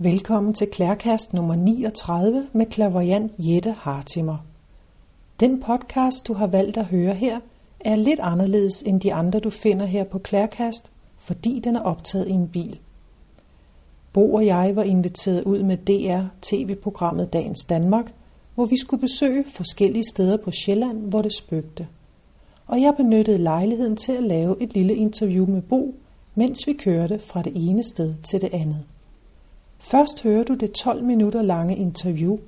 Velkommen til Klærkast nummer 39 med klaverjant Jette Hartimer. Den podcast, du har valgt at høre her, er lidt anderledes end de andre, du finder her på Klærkast, fordi den er optaget i en bil. Bo og jeg var inviteret ud med DR tv-programmet Dagens Danmark, hvor vi skulle besøge forskellige steder på Sjælland, hvor det spøgte. Og jeg benyttede lejligheden til at lave et lille interview med Bo, mens vi kørte fra det ene sted til det andet. Først hører du det 12 minutter lange interview.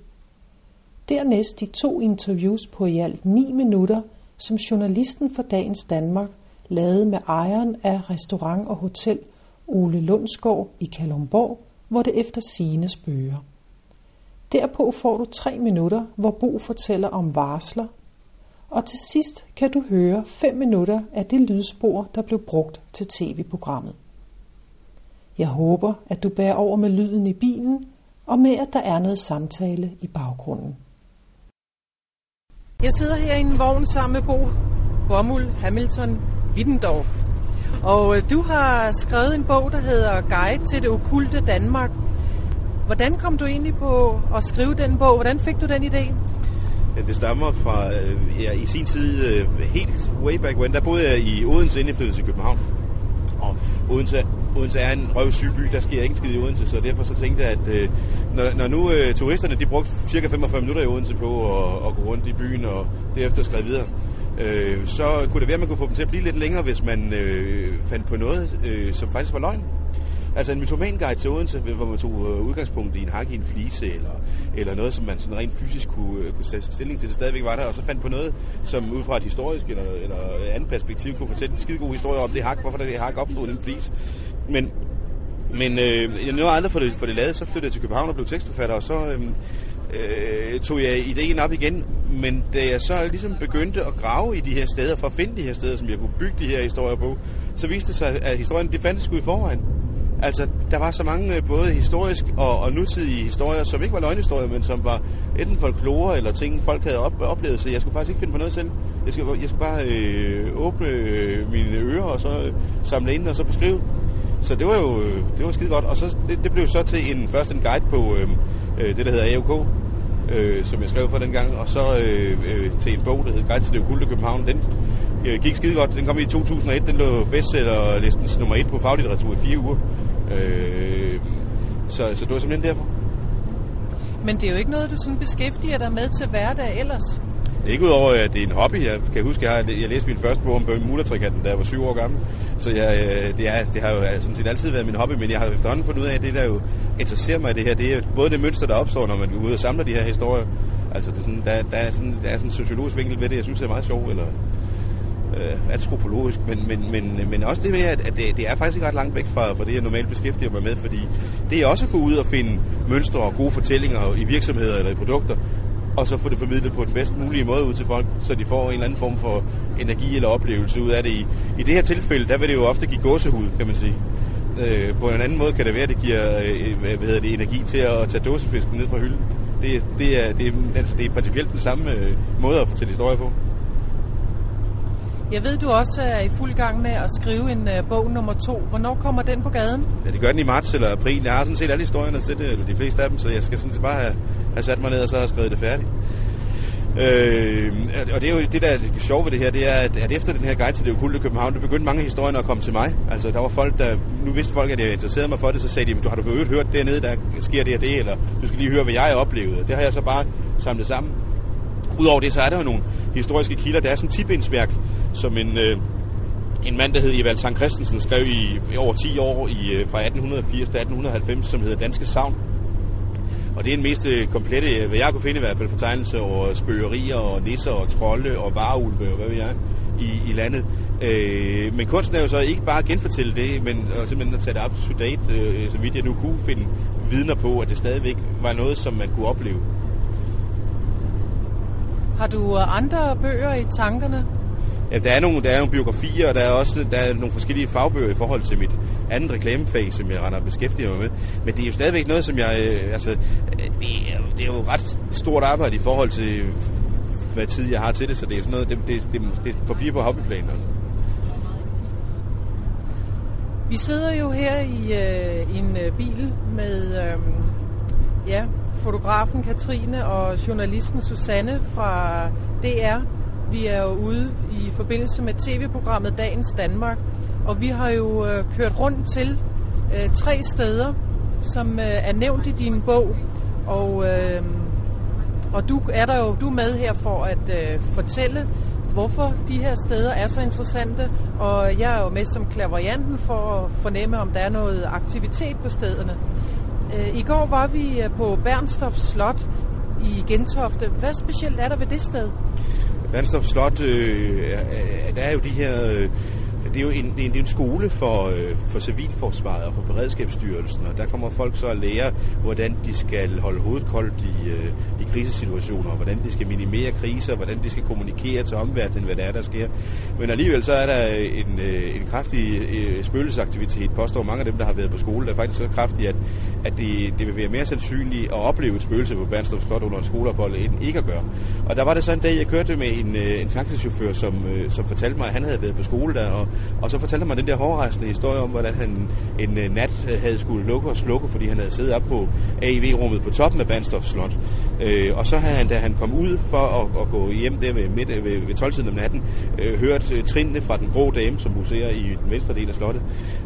Dernæst de to interviews på i alt 9 minutter, som journalisten for Dagens Danmark lavede med ejeren af restaurant og hotel Ole Lundsgaard i Kalumborg, hvor det efter sine spøger. Derpå får du tre minutter, hvor Bo fortæller om varsler, og til sidst kan du høre 5 minutter af det lydspor, der blev brugt til tv-programmet. Jeg håber, at du bærer over med lyden i bilen, og med at der er noget samtale i baggrunden. Jeg sidder her i en vogn sammen med Bo Bommel Hamilton Wittendorf. Og øh, du har skrevet en bog, der hedder Guide til det okulte Danmark. Hvordan kom du egentlig på at skrive den bog? Hvordan fik du den idé? Ja, det stammer fra øh, ja, i sin tid, øh, helt way back when, der boede jeg i Odense, jeg til København. Og Odense Odense er en røvsyg by, der sker ikke skid i Odense, så derfor så tænkte jeg, at øh, når, når nu øh, turisterne de brugte cirka 45 minutter i Odense på at, at gå rundt i byen og derefter skrive videre, øh, så kunne det være, at man kunne få dem til at blive lidt længere, hvis man øh, fandt på noget, øh, som faktisk var løgn. Altså en mytoman-guide til Odense, hvor man tog øh, udgangspunkt i en hak i en flise, eller, eller noget, som man sådan rent fysisk kunne, øh, kunne sætte stilling til, det stadigvæk var der, og så fandt på noget, som ud fra et historisk eller, eller andet perspektiv kunne fortælle en skide god historie om det hak, hvorfor det hak opstod den flise. Men, men øh, jeg nåede aldrig for det, for det lavet, så flyttede jeg til København og blev tekstforfatter, og så øh, øh, tog jeg ideen op igen. Men da jeg så ligesom begyndte at grave i de her steder, for at finde de her steder, som jeg kunne bygge de her historier på, så viste det sig, at historien det fandtes sgu i forvejen. Altså, der var så mange øh, både historisk og, og nutidige historier, som ikke var løgnhistorier, men som var enten folklore eller ting, folk havde op, oplevet, så jeg skulle faktisk ikke finde på noget selv. Jeg skulle, jeg skulle bare øh, åbne øh, mine ører og så øh, samle ind og så beskrive. Så det var jo øh, det var skide godt. Og så, det, det blev så til en, først en guide på øhm, øh, det, der hedder AOK, øh, som jeg skrev for den gang, og så øh, øh, til en bog, der hedder Guide til det okulte København. Den øh, gik skide godt. Den kom i 2001. Den lå bestsellerlistens nummer 1 på faglitteratur i fire uger. Øh, så, så det var simpelthen derfor. Men det er jo ikke noget, du sådan beskæftiger dig med til hverdag ellers? Ikke udover, at det er en hobby. Jeg kan huske, at jeg, jeg læste min første bog om Bermuda-trikanten, da jeg var syv år gammel. Så jeg, øh, det, er, det har jo øh, sådan set altid været min hobby, men jeg har efterhånden fundet ud af, at det, der jo interesserer mig i det her, det er både det mønster, der opstår, når man går ud og samler de her historier. Altså, det er sådan, der, der, er sådan, der er sådan en sociologisk vinkel ved det, jeg synes, det er meget sjovt, eller øh, antropologisk, men, men, men, men også det med, at, at det, det er faktisk ikke ret langt væk fra, fra det, jeg normalt beskæftiger mig med, fordi det er også at gå ud og finde mønstre og gode fortællinger i virksomheder eller i produkter, og så få det formidlet på den bedst mulige måde ud til folk, så de får en eller anden form for energi eller oplevelse ud af det. I, i det her tilfælde, der vil det jo ofte give gåsehud, kan man sige. Øh, på en anden måde kan det være, at det giver øh, hvad hedder det, energi til at tage dåsefisken ned fra hylden. Det, det, er, det, er, altså, det er principielt den samme øh, måde at fortælle historier på. Jeg ved, du også er i fuld gang med at skrive en uh, bog nummer to. Hvornår kommer den på gaden? Ja, det gør den i marts eller april. Jeg har sådan set alle historierne til det, eller de fleste af dem, så jeg skal sådan set bare have, have sat mig ned og så have skrevet det færdigt. Øh, og det er jo det, der er det sjove ved det her, det er, at, at efter den her guide til det okulte København, det begyndte mange historier historierne at komme til mig. Altså, der var folk, der... Nu vidste folk, at jeg interesserede mig for det, så sagde de, du har du øvrigt hørt dernede, der sker det og det, eller du skal lige høre, hvad jeg har oplevet. Det har jeg så bare samlet sammen. Udover det, så er der jo nogle historiske kilder. Der er sådan et tipindsværk, som en, øh, en mand, der hed Evald Tang Christensen, skrev i, i over 10 år i, øh, fra 1880 til 1890, som hedder Danske Savn. Og det er en mest øh, komplette, øh, hvad jeg kunne finde i hvert fald, fortegnelse over spøgerier og nisser og trolde og vareulve og hvad ved jeg, i, i landet. Øh, men kunsten er jo så ikke bare at genfortælle det, men og simpelthen at tage det op to date, øh, så vidt jeg nu kunne finde vidner på, at det stadigvæk var noget, som man kunne opleve. Har du andre bøger i tankerne? Ja, der er nogle, der er nogle biografier, og der er også der er nogle forskellige fagbøger i forhold til mit andet reklamefag, som jeg render beskæftiger mig med. Men det er jo stadigvæk noget, som jeg... Øh, altså, øh, det er, det er jo ret stort arbejde i forhold til, hvad tid jeg har til det, så det er sådan noget, det, det, det, det forbliver på hobbyplan. også. Vi sidder jo her i øh, en øh, bil med øh, ja, fotografen Katrine og journalisten Susanne fra DR. Vi er jo ude i forbindelse med tv-programmet Dagens Danmark, og vi har jo øh, kørt rundt til øh, tre steder, som øh, er nævnt i din bog, og, øh, og du er der jo du er med her for at øh, fortælle, hvorfor de her steder er så interessante, og jeg er jo med som klaverianten for at fornemme, om der er noget aktivitet på stederne. Øh, I går var vi øh, på Bernstof Slot i Gentofte. Hvad specielt er der ved det sted? Vandstrup Slot, øh, der er jo de her... Øh, det er jo en, det er en skole for, øh, for civilforsvaret og for beredskabsstyrelsen, og der kommer folk så at lære, hvordan de skal holde hovedet koldt i, øh, i krisesituationer, hvordan de skal minimere kriser, hvordan de skal kommunikere til omverdenen, hvad der er, der sker. Men alligevel så er der øh, en, øh, en kraftig øh, spøgelsesaktivitet, påstår mange af dem, der har været på skole, der er faktisk så kraftig, at, at det, det vil være mere sandsynligt at opleve et spøgelse på Bernstorff Slot under en skoleophold, end ikke at gøre. Og der var det så en dag, jeg kørte med en, øh, en taxichauffør, som, øh, som fortalte mig, at han havde været på skole der, og og så fortalte han mig den der hårdrejsende historie om, hvordan han en øh, nat øh, havde skulle lukke og slukke, fordi han havde siddet op på AIV-rummet på toppen af Bandstof Slot. Øh, og så havde han, da han kom ud for at, at gå hjem der ved, midt, ved, ved 12-tiden om natten, øh, hørt uh, trinene fra den grå dame, som huserer i den venstre del af slottet.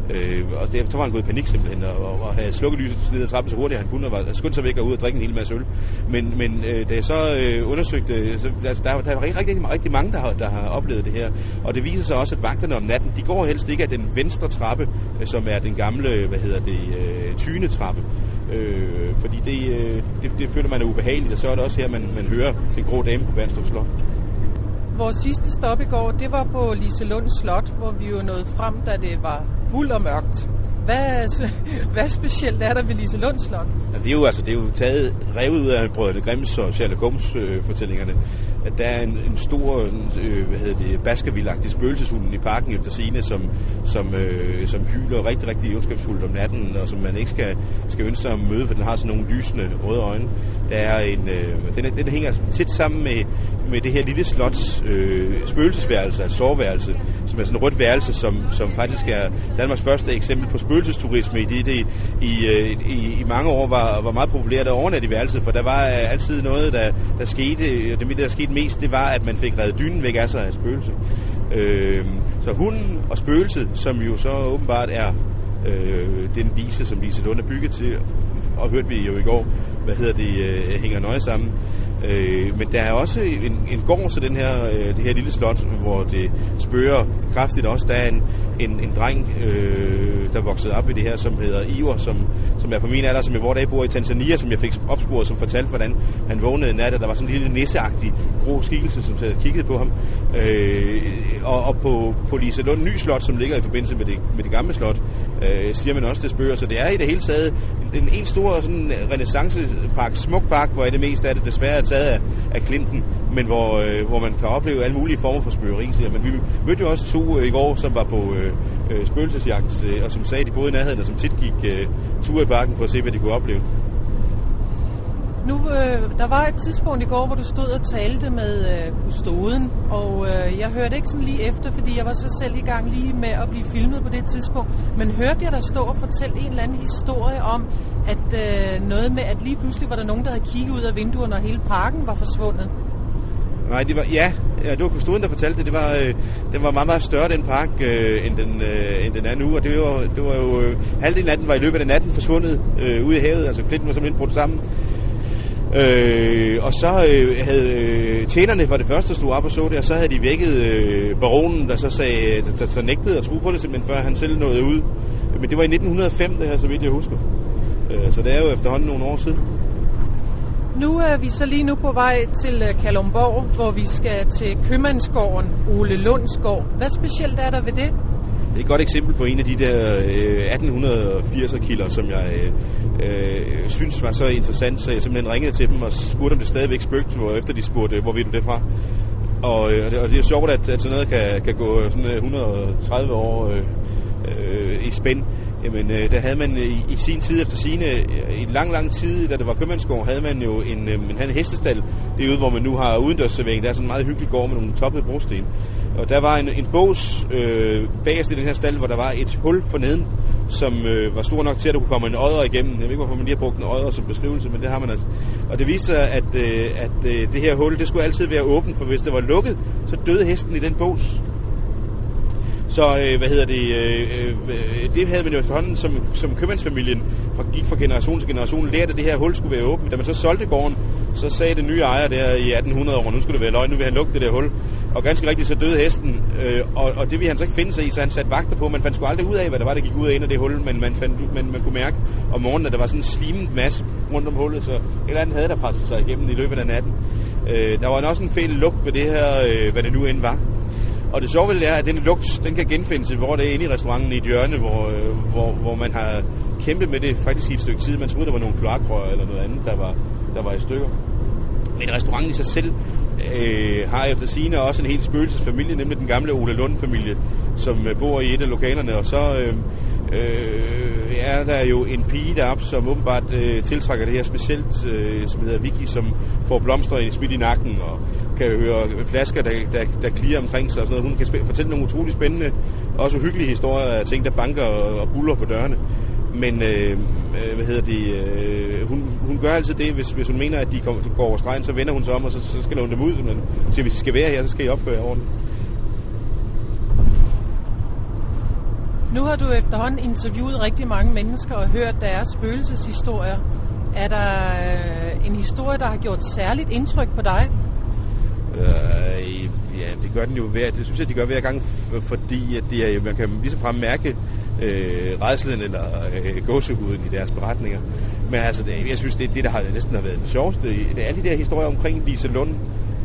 Øh, og det, så var han gået i panik simpelthen, og, og havde slukket lyset ned ad trappen så hurtigt han kunne, og var skyndt sig væk og ud og drikke en hel masse øl. Men, men øh, da jeg så øh, undersøgte, så, altså, der, der er rigtig, rigtig, rigtig mange, der har, der har oplevet det her. Og det viser sig også, at vagterne om natten, de går helst ikke af den venstre trappe, øh, som er den gamle, hvad hedder det, øh, tynetrappe. Øh, fordi det, øh, det, det føler man er ubehageligt, og så er det også her, man, man hører den grå dame på Bandstrup Slot. Vores sidste stop i går, det var på Liselund Slot, hvor vi jo nåede frem, da det var fuld og mørkt. Hvad, hvad specielt er der ved Liselund Slot? Ja, det er jo altså det er jo taget revet ud af Brødrene Grimms og Sherlock Holmes øh, fortællingerne at der er en, en stor øh, hvad hedder det, baskervildagtig spøgelseshunden i parken efter sine, som, som, øh, som hyler rigtig, rigtig ondskabsfuldt om natten, og som man ikke skal, skal ønske sig at møde, for den har sådan nogle lysende røde øjne. Der er en, øh, den, den hænger tæt sammen med, med det her lille slots øh, spøgelsesværelse, altså soveværelse, som er sådan et rødt værelse, som, som faktisk er Danmarks første eksempel på spøgelsesturisme, i det, det i, øh, i, i mange år var, var meget populært at overnatte i værelset, for der var altid noget, der, der skete, det der skete mest, det var, at man fik reddet dynen væk af sig af spøgelse. Øh, så hunden og spøgelset, som jo så åbenbart er øh, den Lise, som Lise Lund er bygget til, og hørte vi jo i går, hvad hedder det, øh, hænger nøje sammen. Øh, men der er også en, en gård til den her, øh, det her lille slot, hvor det spørger kraftigt også. Der er en, en, en dreng, øh, der voksede op i det her, som hedder Iver, som, som er på min alder, som jeg hvor dag bor i Tanzania, som jeg fik opsporet, som fortalte, hvordan han vågnede nat, og der var sådan en lille nisseagtig grå skikkelse, som kiggede på ham. Øh, og, og på, på Lise Lund Ny Slot, som ligger i forbindelse med det, med det gamle slot, øh, siger man også, det spørger. Så det er i det hele taget en, en stor sådan, øh, renaissancepark, smuk park, hvor det meste af det desværre er taget af, af Clinton, men hvor, øh, hvor man kan opleve alle mulige former for spøgeri. Men vi mødte jo også to øh, i går, som var på øh, øh, spøgelsesjagt, øh, og som sagde, at de boede i nærheden, og som tit gik øh, tur i parken for at se, hvad de kunne opleve. Nu, øh, der var et tidspunkt i går, hvor du stod og talte med øh, kustoden, og øh, jeg hørte ikke sådan lige efter, fordi jeg var så selv i gang lige med at blive filmet på det tidspunkt. Men hørte jeg dig stå og fortælle en eller anden historie om, at øh, noget med, at lige pludselig var der nogen, der havde kigget ud af vinduerne, og hele parken var forsvundet? Nej, det var, ja, ja det var kustoden, der fortalte det. det var, øh, den var meget, meget større, den park, øh, end, den, øh, end den er nu. Og det var, det var jo, øh, halvdelen af den var i løbet af natten forsvundet øh, ude i havet. Altså klinten var simpelthen brudt sammen. Øh, og så øh, havde øh, tjenerne for det første, der stod op og så det, og så havde de vækket øh, baronen, der så, sagde, der, der, der nægtede at tro på det simpelthen, før han selv nåede ud. Men det var i 1905, det her, så vidt jeg husker. Øh, så det er jo efterhånden nogle år siden. Nu er vi så lige nu på vej til øh, Kalumborg, hvor vi skal til købmandsgården Ole Lundsgård. Hvad specielt er der ved det? Det er et godt eksempel på en af de der øh, 1880'er kilder, som jeg øh, øh, synes var så interessant, så jeg simpelthen ringede til dem og spurgte, om det stadigvæk spøgte, hvor efter de spurgte, hvor ved du det fra? Og, øh, og, det, og det er sjovt, at, at sådan noget kan, kan gå sådan øh, 130 år øh, øh, i spænd. Jamen, øh, der havde man øh, i, i sin tid efter sine, i en lang, lang tid, da det var købmandsgård, havde man jo en, øh, en, en hestestal derude, hvor man nu har udendørsservering. Der er sådan en meget hyggelig gård med nogle toppede brosten. Og der var en, en bås øh, bagerst i den her stald, hvor der var et hul for neden, som øh, var stor nok til, at du kunne komme en ådder igennem. Jeg ved ikke, hvorfor man lige har brugt en ådder som beskrivelse, men det har man altså. Og det viser sig, at, øh, at øh, det her hul, det skulle altid være åbent, for hvis det var lukket, så døde hesten i den bås. Så øh, hvad hedder det, øh, øh, det havde man jo efterhånden som, som købmandsfamilien fra, gik fra generation til generation, lærte at det her hul skulle være åbent. Da man så solgte gården, så sagde den nye ejer der i 1800 år, nu skulle det være løgn, nu vil han lukke det der hul. Og ganske rigtigt, så døde hesten, øh, og, og det ville han så ikke finde sig i, så han satte vagter på. Man fandt sgu aldrig ud af, hvad der var, der gik ud af ind af det hul, men man, fandt, man, man kunne mærke om morgenen, at der var sådan en slimet masse rundt om hullet, så et eller andet havde der presset sig igennem i løbet af natten. Øh, der var også en fæl lugt ved det her, øh, hvad det nu end var. Og det sjove ved det er, at den lugt, den kan genfindes, hvor det er inde i restauranten i et hjørne, hvor, øh, hvor, hvor man har kæmpet med det faktisk i et stykke tid. Man troede, der var nogle kloakrør eller noget andet, der var, der var i stykker. Men restauranten i sig selv øh, har efter sine også en helt spøgelsesfamilie, nemlig den gamle Ole Lund-familie, som øh, bor i et af lokalerne. Og så øh, øh, er der jo en pige deroppe, som åbenbart øh, tiltrækker det her specielt, øh, som hedder Vicky, som får blomster i smidt i nakken og kan høre flasker, der, der, der klirer omkring sig og sådan noget. Hun kan fortælle nogle utrolig spændende, også uhyggelige historier af ting, der banker og, og buller på dørene. Men øh, øh hvad hedder det, øh, hun, hun gør altid det, hvis, hvis hun mener, at de kommer, går over stregen, så vender hun sig om, og så, så skal hun dem ud. Men så hvis I skal være her, så skal I opføre jer ordentligt. Nu har du efterhånden interviewet rigtig mange mennesker og hørt deres spøgelseshistorier. Er der øh, en historie, der har gjort særligt indtryk på dig? Øh, ja, det gør den jo hver, det synes jeg, de gør hver gang, fordi at det er man kan lige så frem mærke øh, redslen eller øh, gåsehuden i deres beretninger. Men altså, det, jeg synes, det er det, der har, næsten har været den sjoveste. Det er alle de der historier omkring Lise Lund,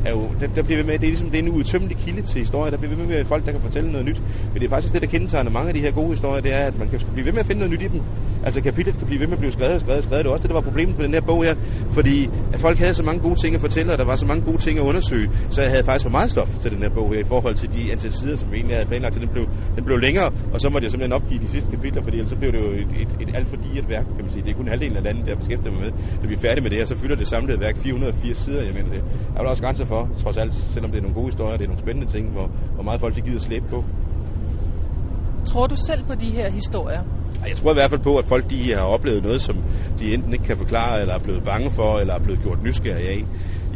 er jo, der, der bliver ved med, det er ligesom det er en udtømmelig kilde til historier, der bliver ved med folk, der kan fortælle noget nyt. Men det er faktisk det, der kendetegner mange af de her gode historier, det er, at man kan blive ved med at finde noget nyt i dem. Altså kapitlet kan blive ved med at blive skrevet og skrevet og skrevet. Det var også det, der var problemet med den her bog her, fordi at folk havde så mange gode ting at fortælle, og der var så mange gode ting at undersøge, så jeg havde faktisk for meget stof til den her bog her, i forhold til de antal sider, som vi egentlig havde planlagt, så den blev, den blev længere, og så måtte jeg simpelthen opgive de sidste kapitler, fordi ellers så blev det jo et, et, et alt for digert værk, kan man sige. Det er kun halvdelen af landet, der beskæftiger mig med. Da vi er færdige med det her, så fylder det samlede værk 480 sider, jeg mener det. Der er også grænser for, trods alt, selvom det er nogle gode historier, det er nogle spændende ting, hvor, hvor meget folk de gider slæbe på. Tror du selv på de her historier? Jeg tror i hvert fald på, at folk de har oplevet noget, som de enten ikke kan forklare, eller er blevet bange for, eller er blevet gjort nysgerrige af.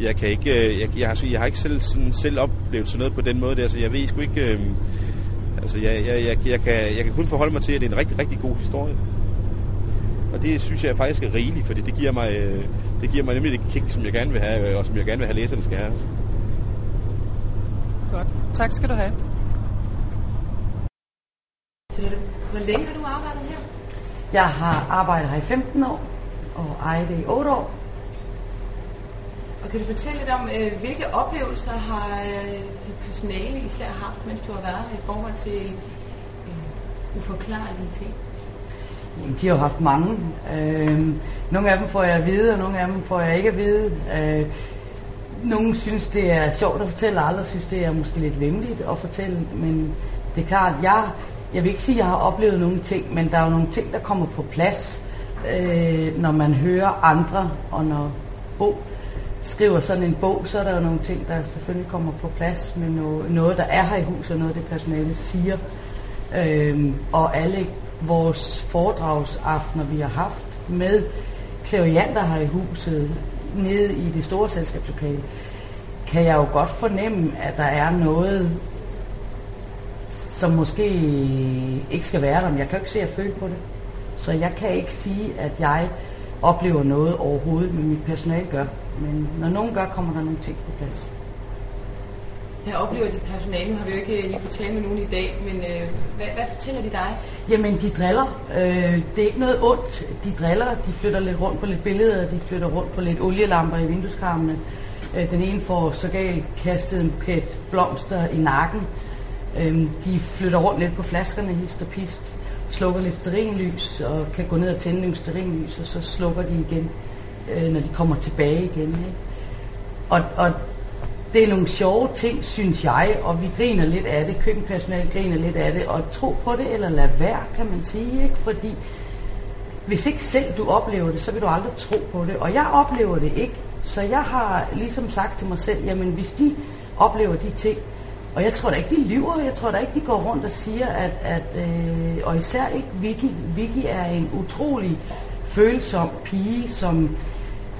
Jeg, kan ikke, øh, jeg, jeg, har, jeg har ikke selv, sådan, selv oplevet sådan noget på den måde der, så jeg ved sgu ikke... Øh, altså, jeg, jeg, jeg, jeg, kan, jeg kan kun forholde mig til, at det er en rigtig, rigtig god historie. Og det synes jeg faktisk er rigeligt, fordi det giver mig, øh, det giver mig nemlig det kick, som jeg gerne vil have, øh, og som jeg gerne vil have læserne skal have. Godt. Tak skal du have. Hvor længe har du arbejdet her? Jeg har arbejdet her i 15 år, og ejet det i 8 år. Og kan du fortælle lidt om, øh, hvilke oplevelser har øh, dit personale især haft, mens du har været her i forhold til øh, uforklarlige ting? Jamen, de har jo haft mange. Øh, nogle af dem får jeg at vide, og nogle af dem får jeg ikke at vide. Øh, nogle synes, det er sjovt at fortælle, og andre synes, det er måske lidt vemmeligt at fortælle. Men det er klart, jeg, jeg vil ikke sige, at jeg har oplevet nogle ting, men der er jo nogle ting, der kommer på plads, øh, når man hører andre, og når Bo skriver sådan en bog, så er der jo nogle ting, der selvfølgelig kommer på plads, men noget, noget der er her i huset, og noget det personale siger. Øh, og alle vores foredragsaftener, vi har haft med klavianter her i huset, nede i det store selskabslokale, kan jeg jo godt fornemme, at der er noget, som måske ikke skal være der, men jeg kan jo ikke se at føle på det. Så jeg kan ikke sige, at jeg oplever noget overhovedet, men mit personale gør. Men når nogen gør, kommer der nogle ting på plads. Jeg oplever dit personale, nu har vi jo ikke lige kunne tale med nogen i dag, men øh, hvad, hvad fortæller de dig? Jamen, de driller. Øh, det er ikke noget ondt. De driller, de flytter lidt rundt på lidt billeder, de flytter rundt på lidt olielamper i vindueskarmene. Øh, den ene får så galt kastet en buket blomster i nakken. Øh, de flytter rundt lidt på flaskerne, hist og pist. Slukker lidt sterinlys og kan gå ned og tænde nogle sterinlys, og så slukker de igen, øh, når de kommer tilbage igen. Ikke? Og, og det er nogle sjove ting, synes jeg, og vi griner lidt af det, køkkenpersonalet griner lidt af det, og tro på det, eller lad være, kan man sige, ikke? fordi hvis ikke selv du oplever det, så vil du aldrig tro på det, og jeg oplever det ikke, så jeg har ligesom sagt til mig selv, jamen hvis de oplever de ting, og jeg tror da ikke, de lyver. Jeg tror da ikke, de går rundt og siger, at, at øh, og især ikke Vicky. Vicky er en utrolig følsom pige, som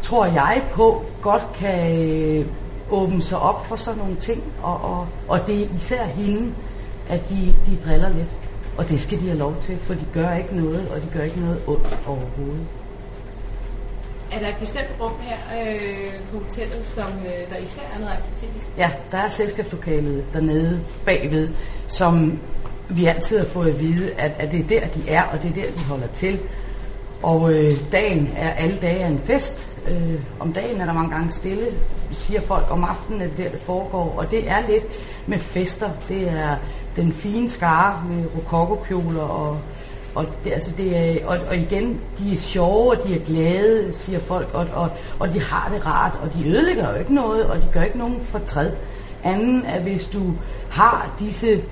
tror jeg på godt kan øh, åbne sig op for sådan nogle ting. Og, og, og det er især hende, at de, de driller lidt. Og det skal de have lov til, for de gør ikke noget, og de gør ikke noget ondt overhovedet. Er der et bestemt rum her øh, på hotellet, som øh, der især er noget aktivitet Ja, der er selskabslokalet dernede bagved, som vi altid har fået at vide, at, at det er der, de er, og det er der, de holder til. Og øh, dagen er alle dage er en fest. Øh, om dagen er der mange gange stille, siger folk. Om aftenen er det der, det foregår. Og det er lidt med fester. Det er den fine skare med rokokokjoler og og, det, altså det er, og, og igen, de er sjove, og de er glade, siger folk, og, og, og de har det rart, og de ødelægger jo ikke noget, og de gør ikke nogen fortræd. Anden er, hvis du har disse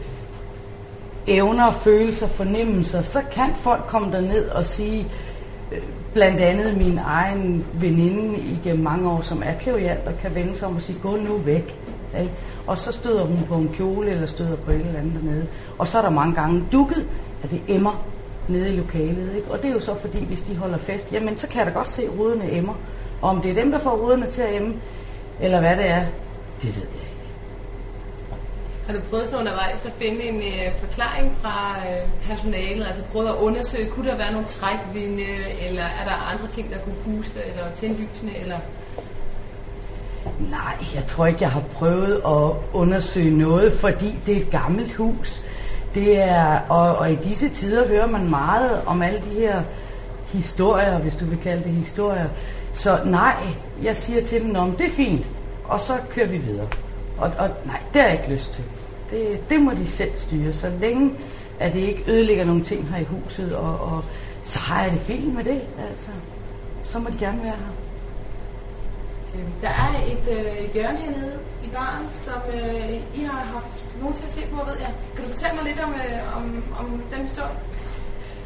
evner, følelser, fornemmelser, så kan folk komme derned og sige, øh, blandt andet min egen veninde igennem mange år, som er klaviant og kan vende sig om og sige, gå nu væk. Ikke? Og så støder hun på en kjole, eller støder på et eller andet dernede. Og så er der mange gange dukket, at det emmer nede i lokalet. Ikke? Og det er jo så fordi, hvis de holder fest, jamen så kan jeg da godt se, at ruderne emmer. Og om det er dem, der får ruderne til at emme, eller hvad det er, det ved jeg ikke. Har du prøvet sådan undervejs at finde en øh, forklaring fra øh, personalet? Altså prøvet at undersøge, kunne der være nogle trækvinde, eller er der andre ting, der kunne puste, eller tænde lysene, eller... Nej, jeg tror ikke, jeg har prøvet at undersøge noget, fordi det er et gammelt hus. Det er, og, og i disse tider hører man meget om alle de her historier, hvis du vil kalde det historier. Så nej, jeg siger til dem, om det er fint, og så kører vi videre. Og, og nej, det har jeg ikke lyst til. Det, det må de selv styre, så længe at det ikke ødelægger nogle ting her i huset, og, og så har jeg det fint med det, altså. Så må de gerne være her. Øhm, der er et, øh, hjørne hernede i baren, som øh, I har haft nogen til at se på, ved jeg. Kan du fortælle mig lidt om, øh, om, om den historie?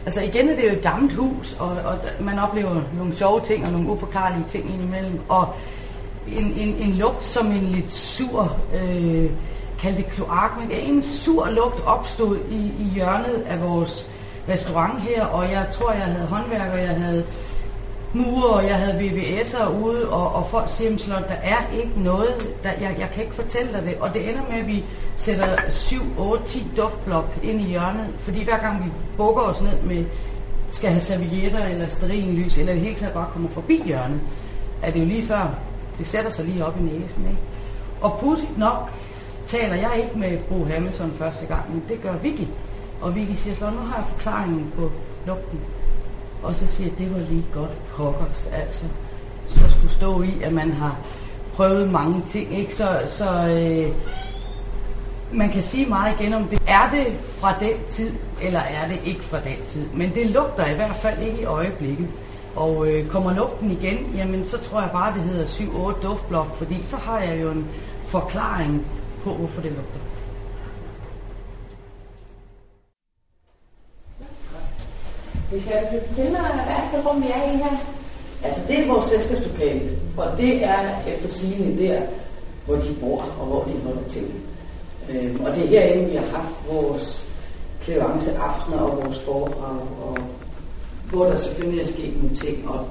Altså igen er det jo et gammelt hus, og, og man oplever nogle sjove ting og nogle uforklarlige ting indimellem. Og en, en, en lugt som en lidt sur, øh, kaldte det kloak, men en sur lugt opstod i, i hjørnet af vores restaurant her, og jeg tror, jeg havde håndværker, jeg havde murer, og jeg havde VVS'er ude, og, og folk siger, at der er ikke noget, der, jeg, jeg kan ikke fortælle dig det. Og det ender med, at vi sætter 7, 8, 10 duftblok ind i hjørnet, fordi hver gang vi bukker os ned med, skal have servietter eller sterinlys, eller det hele taget bare kommer forbi hjørnet, er det jo lige før, det sætter sig lige op i næsen. Ikke? Og pudsigt nok taler jeg ikke med Bo Hamilton første gang, men det gør Vicky. Og Vicky siger, så nu har jeg forklaringen på lugten. Og så siger at det var lige godt pokkers, altså. Så skulle stå i, at man har prøvet mange ting, ikke? Så, så øh, man kan sige meget igen om det. Er det fra den tid, eller er det ikke fra den tid? Men det lugter i hvert fald ikke i øjeblikket. Og øh, kommer lugten igen, jamen så tror jeg bare, det hedder 7-8 duftblok, fordi så har jeg jo en forklaring på, hvorfor det lugter. Hvis jeg vil fortælle mig, hvad er det rum, vi er i her? Altså det er vores selskabslokale, og det er efter sigende der, hvor de bor og hvor de holder til. Øhm, og det er herinde, vi har haft vores klevance aftener og vores foredrag, og hvor der selvfølgelig er sket nogle ting, og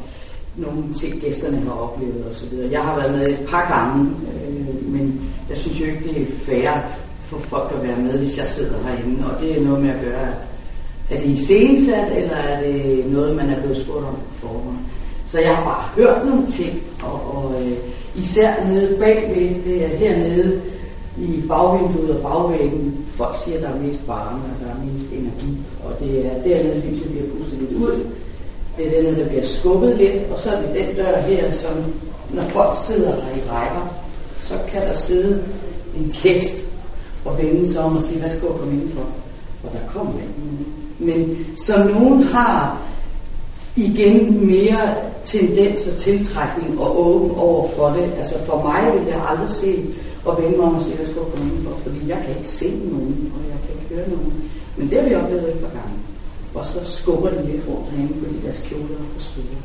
nogle ting, gæsterne har oplevet osv. Jeg har været med et par gange, øh, men jeg synes jo ikke, det er fair for folk at være med, hvis jeg sidder herinde, og det er noget med at gøre, at er det iscenesat, eller er det noget, man er blevet spurgt om på forhånd? Så jeg har bare hørt nogle ting, og, og øh, især nede bagved, det er øh, hernede i bagvinduet og bagvæggen, folk siger, at der er mest varme, og der er mest energi, og det er dernede, lyset bliver pustet lidt ud. Det er den, der bliver skubbet lidt, og så er det den dør her, som når folk sidder der i rækker, så kan der sidde en kæst og vende sig om og sige, hvad skal jeg komme indenfor? Og der kom ikke. Men så nogen har igen mere tendens og tiltrækning og åben over for det. Altså for mig vil jeg aldrig se og vende mig om og sige, at jeg skulle komme for, fordi jeg kan ikke se nogen, og jeg kan ikke høre nogen. Men det har vi oplevet et par gange. Og så skubber de lidt rundt herinde, fordi deres kjoler er for store.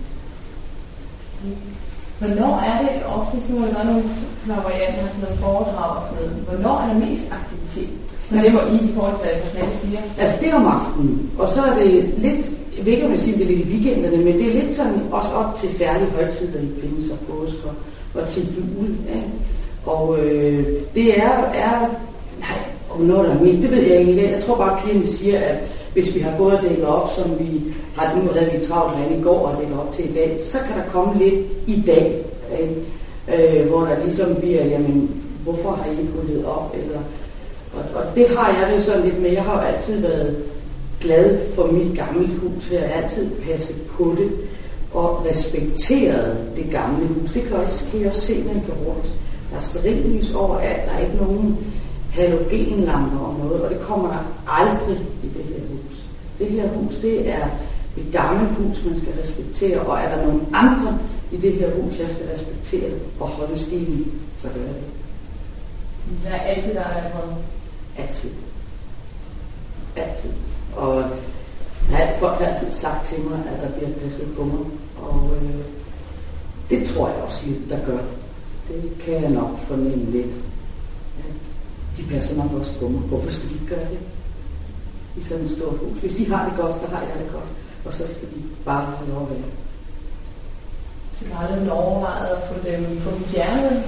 Hvornår er det ofte, så må der være nogle varianter, sådan nogle foredrag og sådan noget. Hvornår er der mest aktivitet? Men det var I i forhold til, hvad personalet siger. Altså det er om aftenen, og så er det lidt, jeg ved ikke om jeg siger, det er lidt i weekenderne, men det er lidt sådan også op til særlige højtider i pinse og påske og, og til jul. Ja. Og øh, det er, er, nej, og når der er mest, det ved jeg ikke. Jeg tror bare, at pigerne siger, at hvis vi har gået og dækket op, som vi har nu havde vi travlt herinde i går og dækket op til i dag, så kan der komme lidt i dag, ikke? øh, hvor der ligesom bliver, jamen, hvorfor har I ikke gået op? Eller, og, og det har jeg det sådan lidt med. Jeg har jo altid været glad for mit gamle hus. Jeg har altid passet på det og respekteret det gamle hus. Det kan, også, kan I også se, når I går rundt. Der er sterillys overalt. Der er ikke nogen halogenlamper og noget, og det kommer der aldrig i det her hus. Det her hus, det er et gammelt hus, man skal respektere, og er der nogen andre i det her hus, jeg skal respektere og holde stilen, så gør jeg det. Der er altid, der er for Altid. Altid. Og ja, folk har altid sagt til mig, at der bliver passet på mig, og øh, det tror jeg også lidt, der gør. Det kan jeg nok fornemme lidt. At de passer nok også på mig. Hvorfor skal de ikke gøre det? I sådan et stort hus. Hvis de har det godt, så har jeg det godt. Og så skal de bare have lov at være. Så du har aldrig overvejet at få dem, få dem fjernet?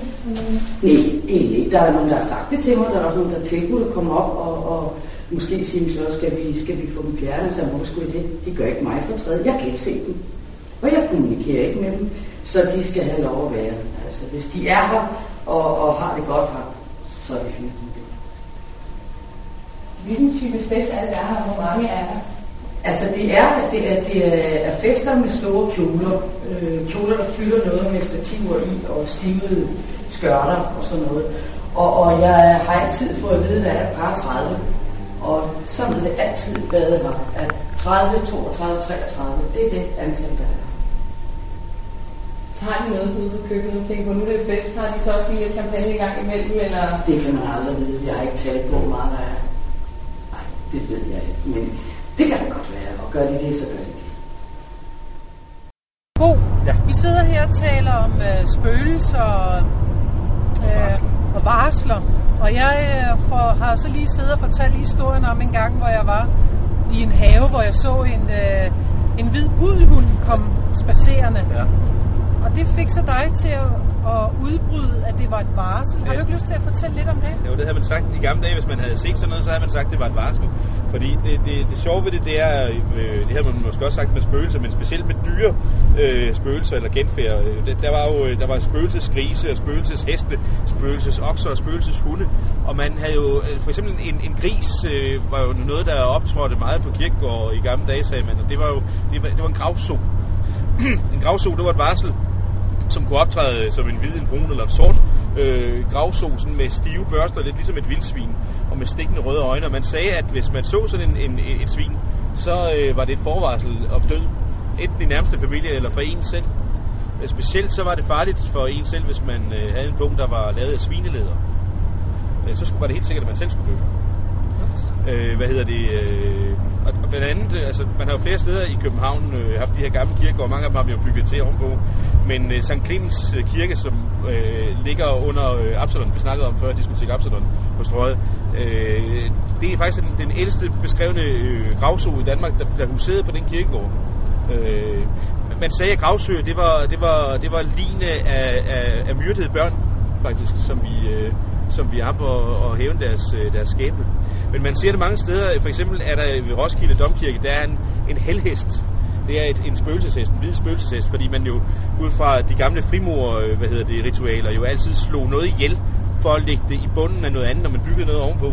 Nej, egentlig ikke. Der er nogen, der har sagt det til mig. Der er også nogen, der har tilbudt at komme op og, og måske sige, så skal vi, skal vi få dem fjernet. Så hvorfor skulle det? Det gør ikke mig for tredje. Jeg kan ikke se dem. Og jeg kommunikerer ikke med dem. Så de skal have lov at være. Altså, hvis de er her og, og har det godt her, så er det fint. Hvilken type fest er det, der er her? Hvor mange er der? Altså det er, det er, det er fester med store kjoler. Øh, kjoler, der fylder noget med stativer i og stivede skørter og sådan noget. Og, og jeg har altid fået at vide, at der er par 30. Og sådan har det altid været her. At 30, 32, 33, det er det antal, der er. Tager de noget ude på køkkenet og tænker på, nu er det fest, har de så også lige champagne i gang imellem, eller? Det kan man aldrig vide. Jeg har ikke talt på, hvor meget der er. Nej, det ved jeg ikke. Men det kan det godt være. Og gør de det, så gør de det. Bo, ja. vi sidder her og taler om øh, spøgelser og, øh, og varsler. Og jeg øh, for, har så lige siddet og fortalt historien om en gang, hvor jeg var i en have, hvor jeg så en, øh, en hvid pudelhund komme spacerende. Ja. Og det fik så dig til at, at udbryde, at det var et varsel. Har du ikke lyst til at fortælle lidt om det? Jo, det havde man sagt i gamle dage, hvis man havde set sådan noget, så havde man sagt, at det var et varsel. Fordi det, det, det sjove ved det, det er, øh, det havde man måske også sagt med spøgelser, men specielt med dyre øh, spøgelser eller genfærd. Øh, der, der var jo øh, der var spøgelsesgrise og spøgelsesheste, spøgelsesokser og spøgelseshunde. Og man havde jo, øh, for eksempel en, en gris øh, var jo noget, der optrådte meget på kirkegård i gamle dage, sagde man. Og det var jo det var, det var en gravso. en gravso, det var et varsel, som kunne optræde som en hvid, en brun eller en sort øh, gravso sådan med stive børster, lidt ligesom et vildsvin, og med stikkende røde øjne. Og man sagde, at hvis man så sådan en, en, et svin, så øh, var det et forvarsel om død. Enten i nærmeste familie eller for en selv. Øh, Specielt så var det farligt for en selv, hvis man øh, havde en punkt, der var lavet af svineleder. Øh, så skulle, var det helt sikkert, at man selv skulle dø. Øh, hvad hedder det? Øh, og, og blandt andet, øh, altså, man har jo flere steder i København øh, haft de her gamle kirker, og mange af dem har vi jo bygget til ovenpå. Men øh, St. Clemens øh, kirke, som øh, ligger under øh, Absalon, vi snakkede om før, diskotek Absalon på Strøget, øh, det er faktisk den, den ældste beskrevne øh, gravso i Danmark, der, der huserede på den kirkegård. Øh, man sagde, at gravsø, det var, det var, det var lignende af, af, af myrdede børn, faktisk, som vi, øh, som vi er på at hæve deres, øh, deres skæbne. Men man ser det mange steder. For eksempel er der ved Roskilde Domkirke, der er en, en helhest. Det er et, en spøgelseshest, en hvid spøgelseshest, fordi man jo ud fra de gamle frimor, øh, hvad hedder det, ritualer, jo altid slog noget ihjel for at lægge det i bunden af noget andet, når man byggede noget ovenpå.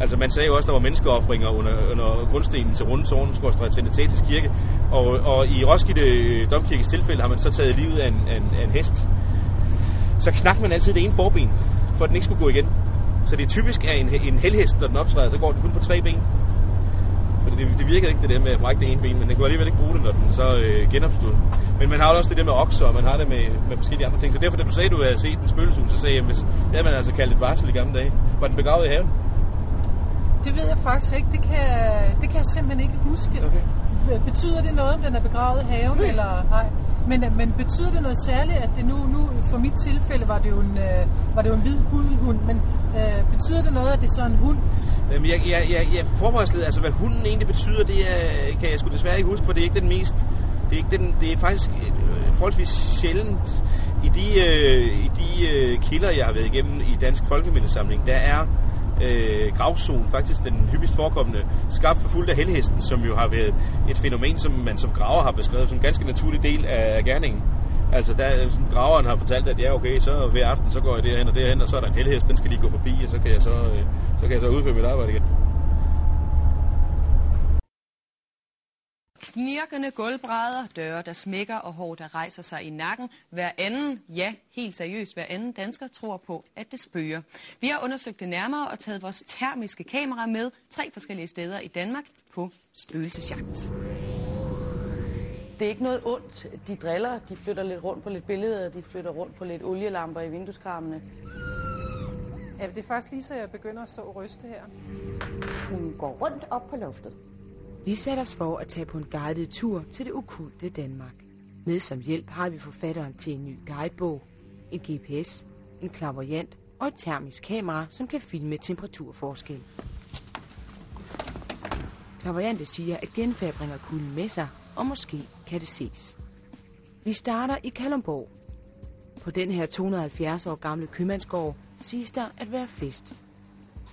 Altså man sagde jo også, at der var menneskeoffringer under, under grundstenen til Rundetårn, skorstræk Trinitatis kirke. Og, og i Roskilde øh, Domkirkes tilfælde har man så taget livet af en, af en, af en hest. Så knak man altid det ene forben, for at den ikke skulle gå igen. Så det er typisk, at en, en helhest, når den optræder, så går den kun på tre ben. For det, det virkede ikke det der med at brække det ene ben, men den kunne alligevel ikke bruge det, når den så øh, genopstod. Men man har jo også det der med okser, og man har det med, med forskellige andre ting. Så derfor, da du sagde, at du havde set en spøgelseshund, så sagde jeg, hvis, det havde man altså kaldt et varsel i gamle dage. Var den begravet i haven? Det ved jeg faktisk ikke. Det kan, det kan jeg simpelthen ikke huske. Okay. Betyder det noget, om den er begravet i haven, Nej. eller nej? Men, øh, men betyder det noget særligt, at det nu, nu for mit tilfælde var det jo en, øh, var det jo en hvid hund, men øh, betyder det noget, at det er så en hund? Øhm, jeg, jeg, jeg, jeg forberedsled, altså hvad hunden egentlig betyder, det er, kan jeg sgu desværre ikke huske, for det er ikke den mest... Det er, ikke den, det er faktisk øh, forholdsvis sjældent i de, øh, i de øh, kilder, jeg har været igennem i Dansk Folkemindesamling, der er øh, gravzone faktisk den hyppigst forekommende, skabt for fuldt af helhesten, som jo har været et fænomen, som man som graver har beskrevet som en ganske naturlig del af gerningen. Altså, der, sådan, graveren har fortalt, at ja, okay, så hver aften, så går jeg derhen og derhen, og så er der en helhest, den skal lige gå forbi, og så kan jeg så, øh, så, kan jeg så udføre mit arbejde igen. Knirkende gulvbrædder, døre, der smækker og hår, der rejser sig i nakken. Hver anden, ja, helt seriøst, hver anden dansker tror på, at det spøger. Vi har undersøgt det nærmere og taget vores termiske kamera med tre forskellige steder i Danmark på spøgelsesjagt. Det er ikke noget ondt. De driller, de flytter lidt rundt på lidt billeder, de flytter rundt på lidt olielamper i vindueskarmene. Ja, det er faktisk lige så jeg begynder at stå og ryste her. Hun går rundt op på loftet. Vi satte os for at tage på en guided tur til det okulte Danmark. Med som hjælp har vi forfatteren til en ny guidebog, en GPS, en klaverjant og et termisk kamera, som kan filme temperaturforskel. Klaverjante siger, at genfærd bringer kulden med sig, og måske kan det ses. Vi starter i Kalumborg. På den her 270 år gamle købmandsgård siges der at være fest.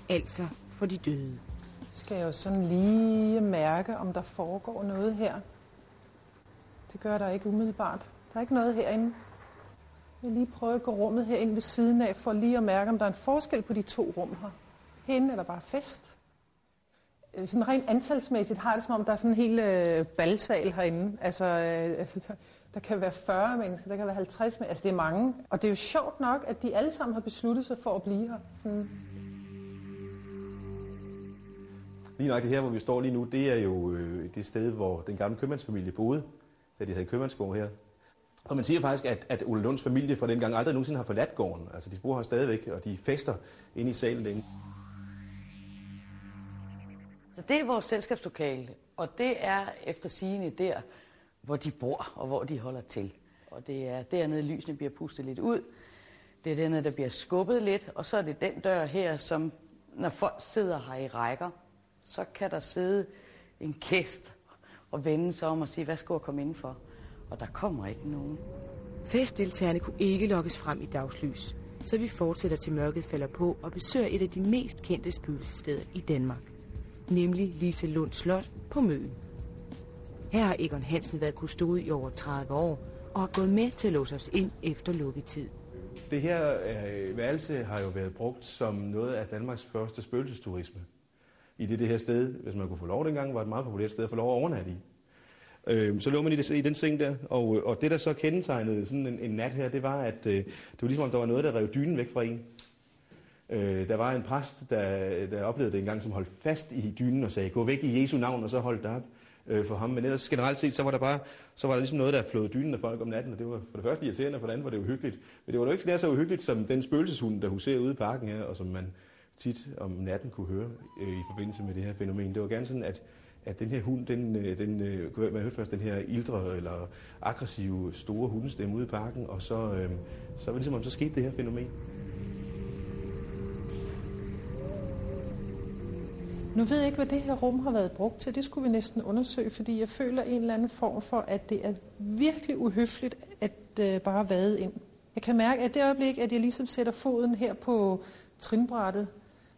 Altså for de døde. Skal jeg jo sådan lige mærke, om der foregår noget her. Det gør der ikke umiddelbart. Der er ikke noget herinde. Jeg vil lige prøve at gå rummet herinde ved siden af, for lige at mærke, om der er en forskel på de to rum her. Herinde er der bare fest. Øh, sådan rent antalsmæssigt har det som om, der er sådan en hel øh, balsal herinde. Altså, øh, altså der, der kan være 40 mennesker, der kan være 50 mennesker. Altså, det er mange. Og det er jo sjovt nok, at de alle sammen har besluttet sig for at blive her. Sådan, Lige nok det her, hvor vi står lige nu, det er jo øh, det sted, hvor den gamle købmandsfamilie boede, da de havde købmandsgård her. Og man siger faktisk, at, at Ole Lunds familie fra dengang aldrig nogensinde har forladt gården. Altså, de bor her stadigvæk, og de fester inde i salen længe. Så det er vores selskabslokale, og det er efter sigende der, hvor de bor og hvor de holder til. Og det er dernede, lysene bliver pustet lidt ud. Det er dernede, der bliver skubbet lidt, og så er det den dør her, som når folk sidder her i rækker, så kan der sidde en gæst og vende sig om og sige, hvad skal jeg komme indenfor? Og der kommer ikke nogen. Festdeltagerne kunne ikke lokkes frem i dagslys, så vi fortsætter til mørket falder på og besøger et af de mest kendte spøgelsessteder i Danmark, nemlig Lise Lund Slot på Møn. Her har Egon Hansen været kustode i over 30 år og har gået med til at låse os ind efter lukketid. Det her øh, værelse har jo været brugt som noget af Danmarks første spøgelsesturisme. I det, det her sted, hvis man kunne få lov dengang, var det et meget populært sted at få lov at overnatte i. Øh, så lå man i, det, i den seng der, og, øh, og det der så kendetegnede sådan en, en nat her, det var, at øh, det var ligesom om der var noget, der rev dynen væk fra en. Øh, der var en præst, der, der oplevede det engang, som holdt fast i dynen og sagde, gå væk i Jesu navn, og så holdt der op øh, for ham. Men ellers generelt set, så var der bare, så var der ligesom noget, der flåede dynen af folk om natten, og det var for det første irriterende, og for det andet var det uhyggeligt. Men det var jo ikke nær så uhyggeligt som den spøgelseshund, der huserer ude i parken her, og som man tit om natten kunne høre øh, i forbindelse med det her fænomen. Det var gerne sådan, at, at den her hund, den, øh, den, øh, kunne- man hørte først den her ildre eller aggressive store hundestemme ude i parken, og så, øh, så var det ligesom, om så skete det her fænomen. Nu ved jeg ikke, hvad det her rum har været brugt til. Det skulle vi næsten undersøge, fordi jeg føler en eller anden form for, at det er virkelig uhøfligt at øh, bare vade ind. Jeg kan mærke, at det øjeblik, at jeg ligesom sætter foden her på trinbrættet,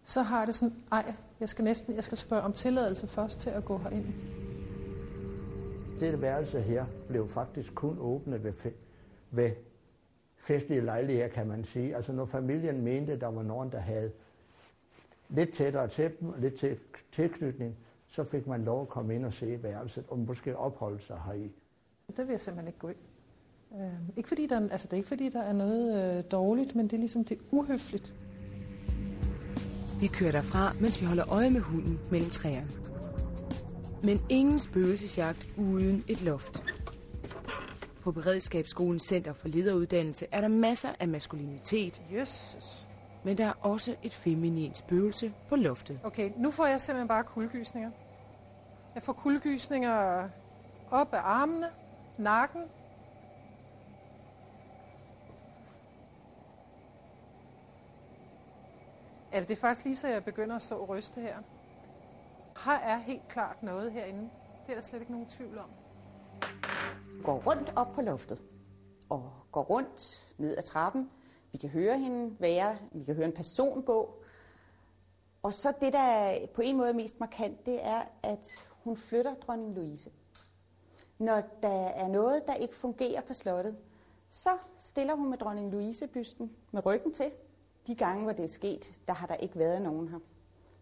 så har det sådan, ej, jeg skal næsten, jeg skal spørge om tilladelse først til at gå herind. Dette værelse her blev faktisk kun åbnet ved, fe- ved festlige lejligheder, kan man sige. Altså når familien mente, der var nogen, der havde lidt tættere til dem, og lidt til, tilknytning, så fik man lov at komme ind og se værelset, og måske opholde sig heri. Der vil jeg simpelthen ikke gå ind. Øh, ikke fordi der, er- altså, det er ikke fordi, der er noget øh, dårligt, men det er ligesom det er uhøfligt. Vi kører derfra, mens vi holder øje med hunden mellem træerne. Men ingen spøgelsesjagt uden et loft. På Beredskabsskolens Center for Lederuddannelse er der masser af maskulinitet. Jesus. Men der er også et feminint spøgelse på loftet. Okay, nu får jeg simpelthen bare kuldegysninger. Jeg får kuldegysninger op af armene, nakken. Ja, det er faktisk lige så jeg begynder at stå og ryste her. Her er helt klart noget herinde. Det er der slet ikke nogen tvivl om. Går rundt op på loftet og går rundt ned ad trappen. Vi kan høre hende være, vi kan høre en person gå. Og så det, der på en måde er mest markant, det er, at hun flytter dronning Louise. Når der er noget, der ikke fungerer på slottet, så stiller hun med dronning Louise-bysten med ryggen til. De gange, hvor det er sket, der har der ikke været nogen her.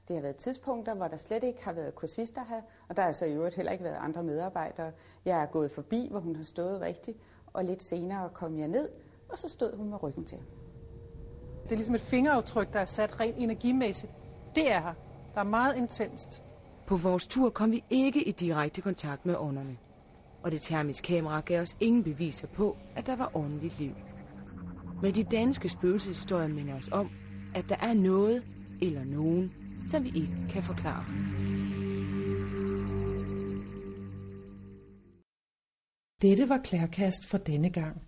Det har været tidspunkter, hvor der slet ikke har været kursister her, og der har så i øvrigt heller ikke været andre medarbejdere. Jeg er gået forbi, hvor hun har stået rigtigt, og lidt senere kom jeg ned, og så stod hun med ryggen til. Det er ligesom et fingeraftryk, der er sat rent energimæssigt. Det er her. Der er meget intenst. På vores tur kom vi ikke i direkte kontakt med ånderne. Og det termiske kamera gav os ingen beviser på, at der var åndeligt liv. Men de danske spøgelseshistorier minder os om, at der er noget eller nogen, som vi ikke kan forklare. Dette var Klærkast for denne gang.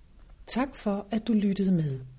Tak for, at du lyttede med.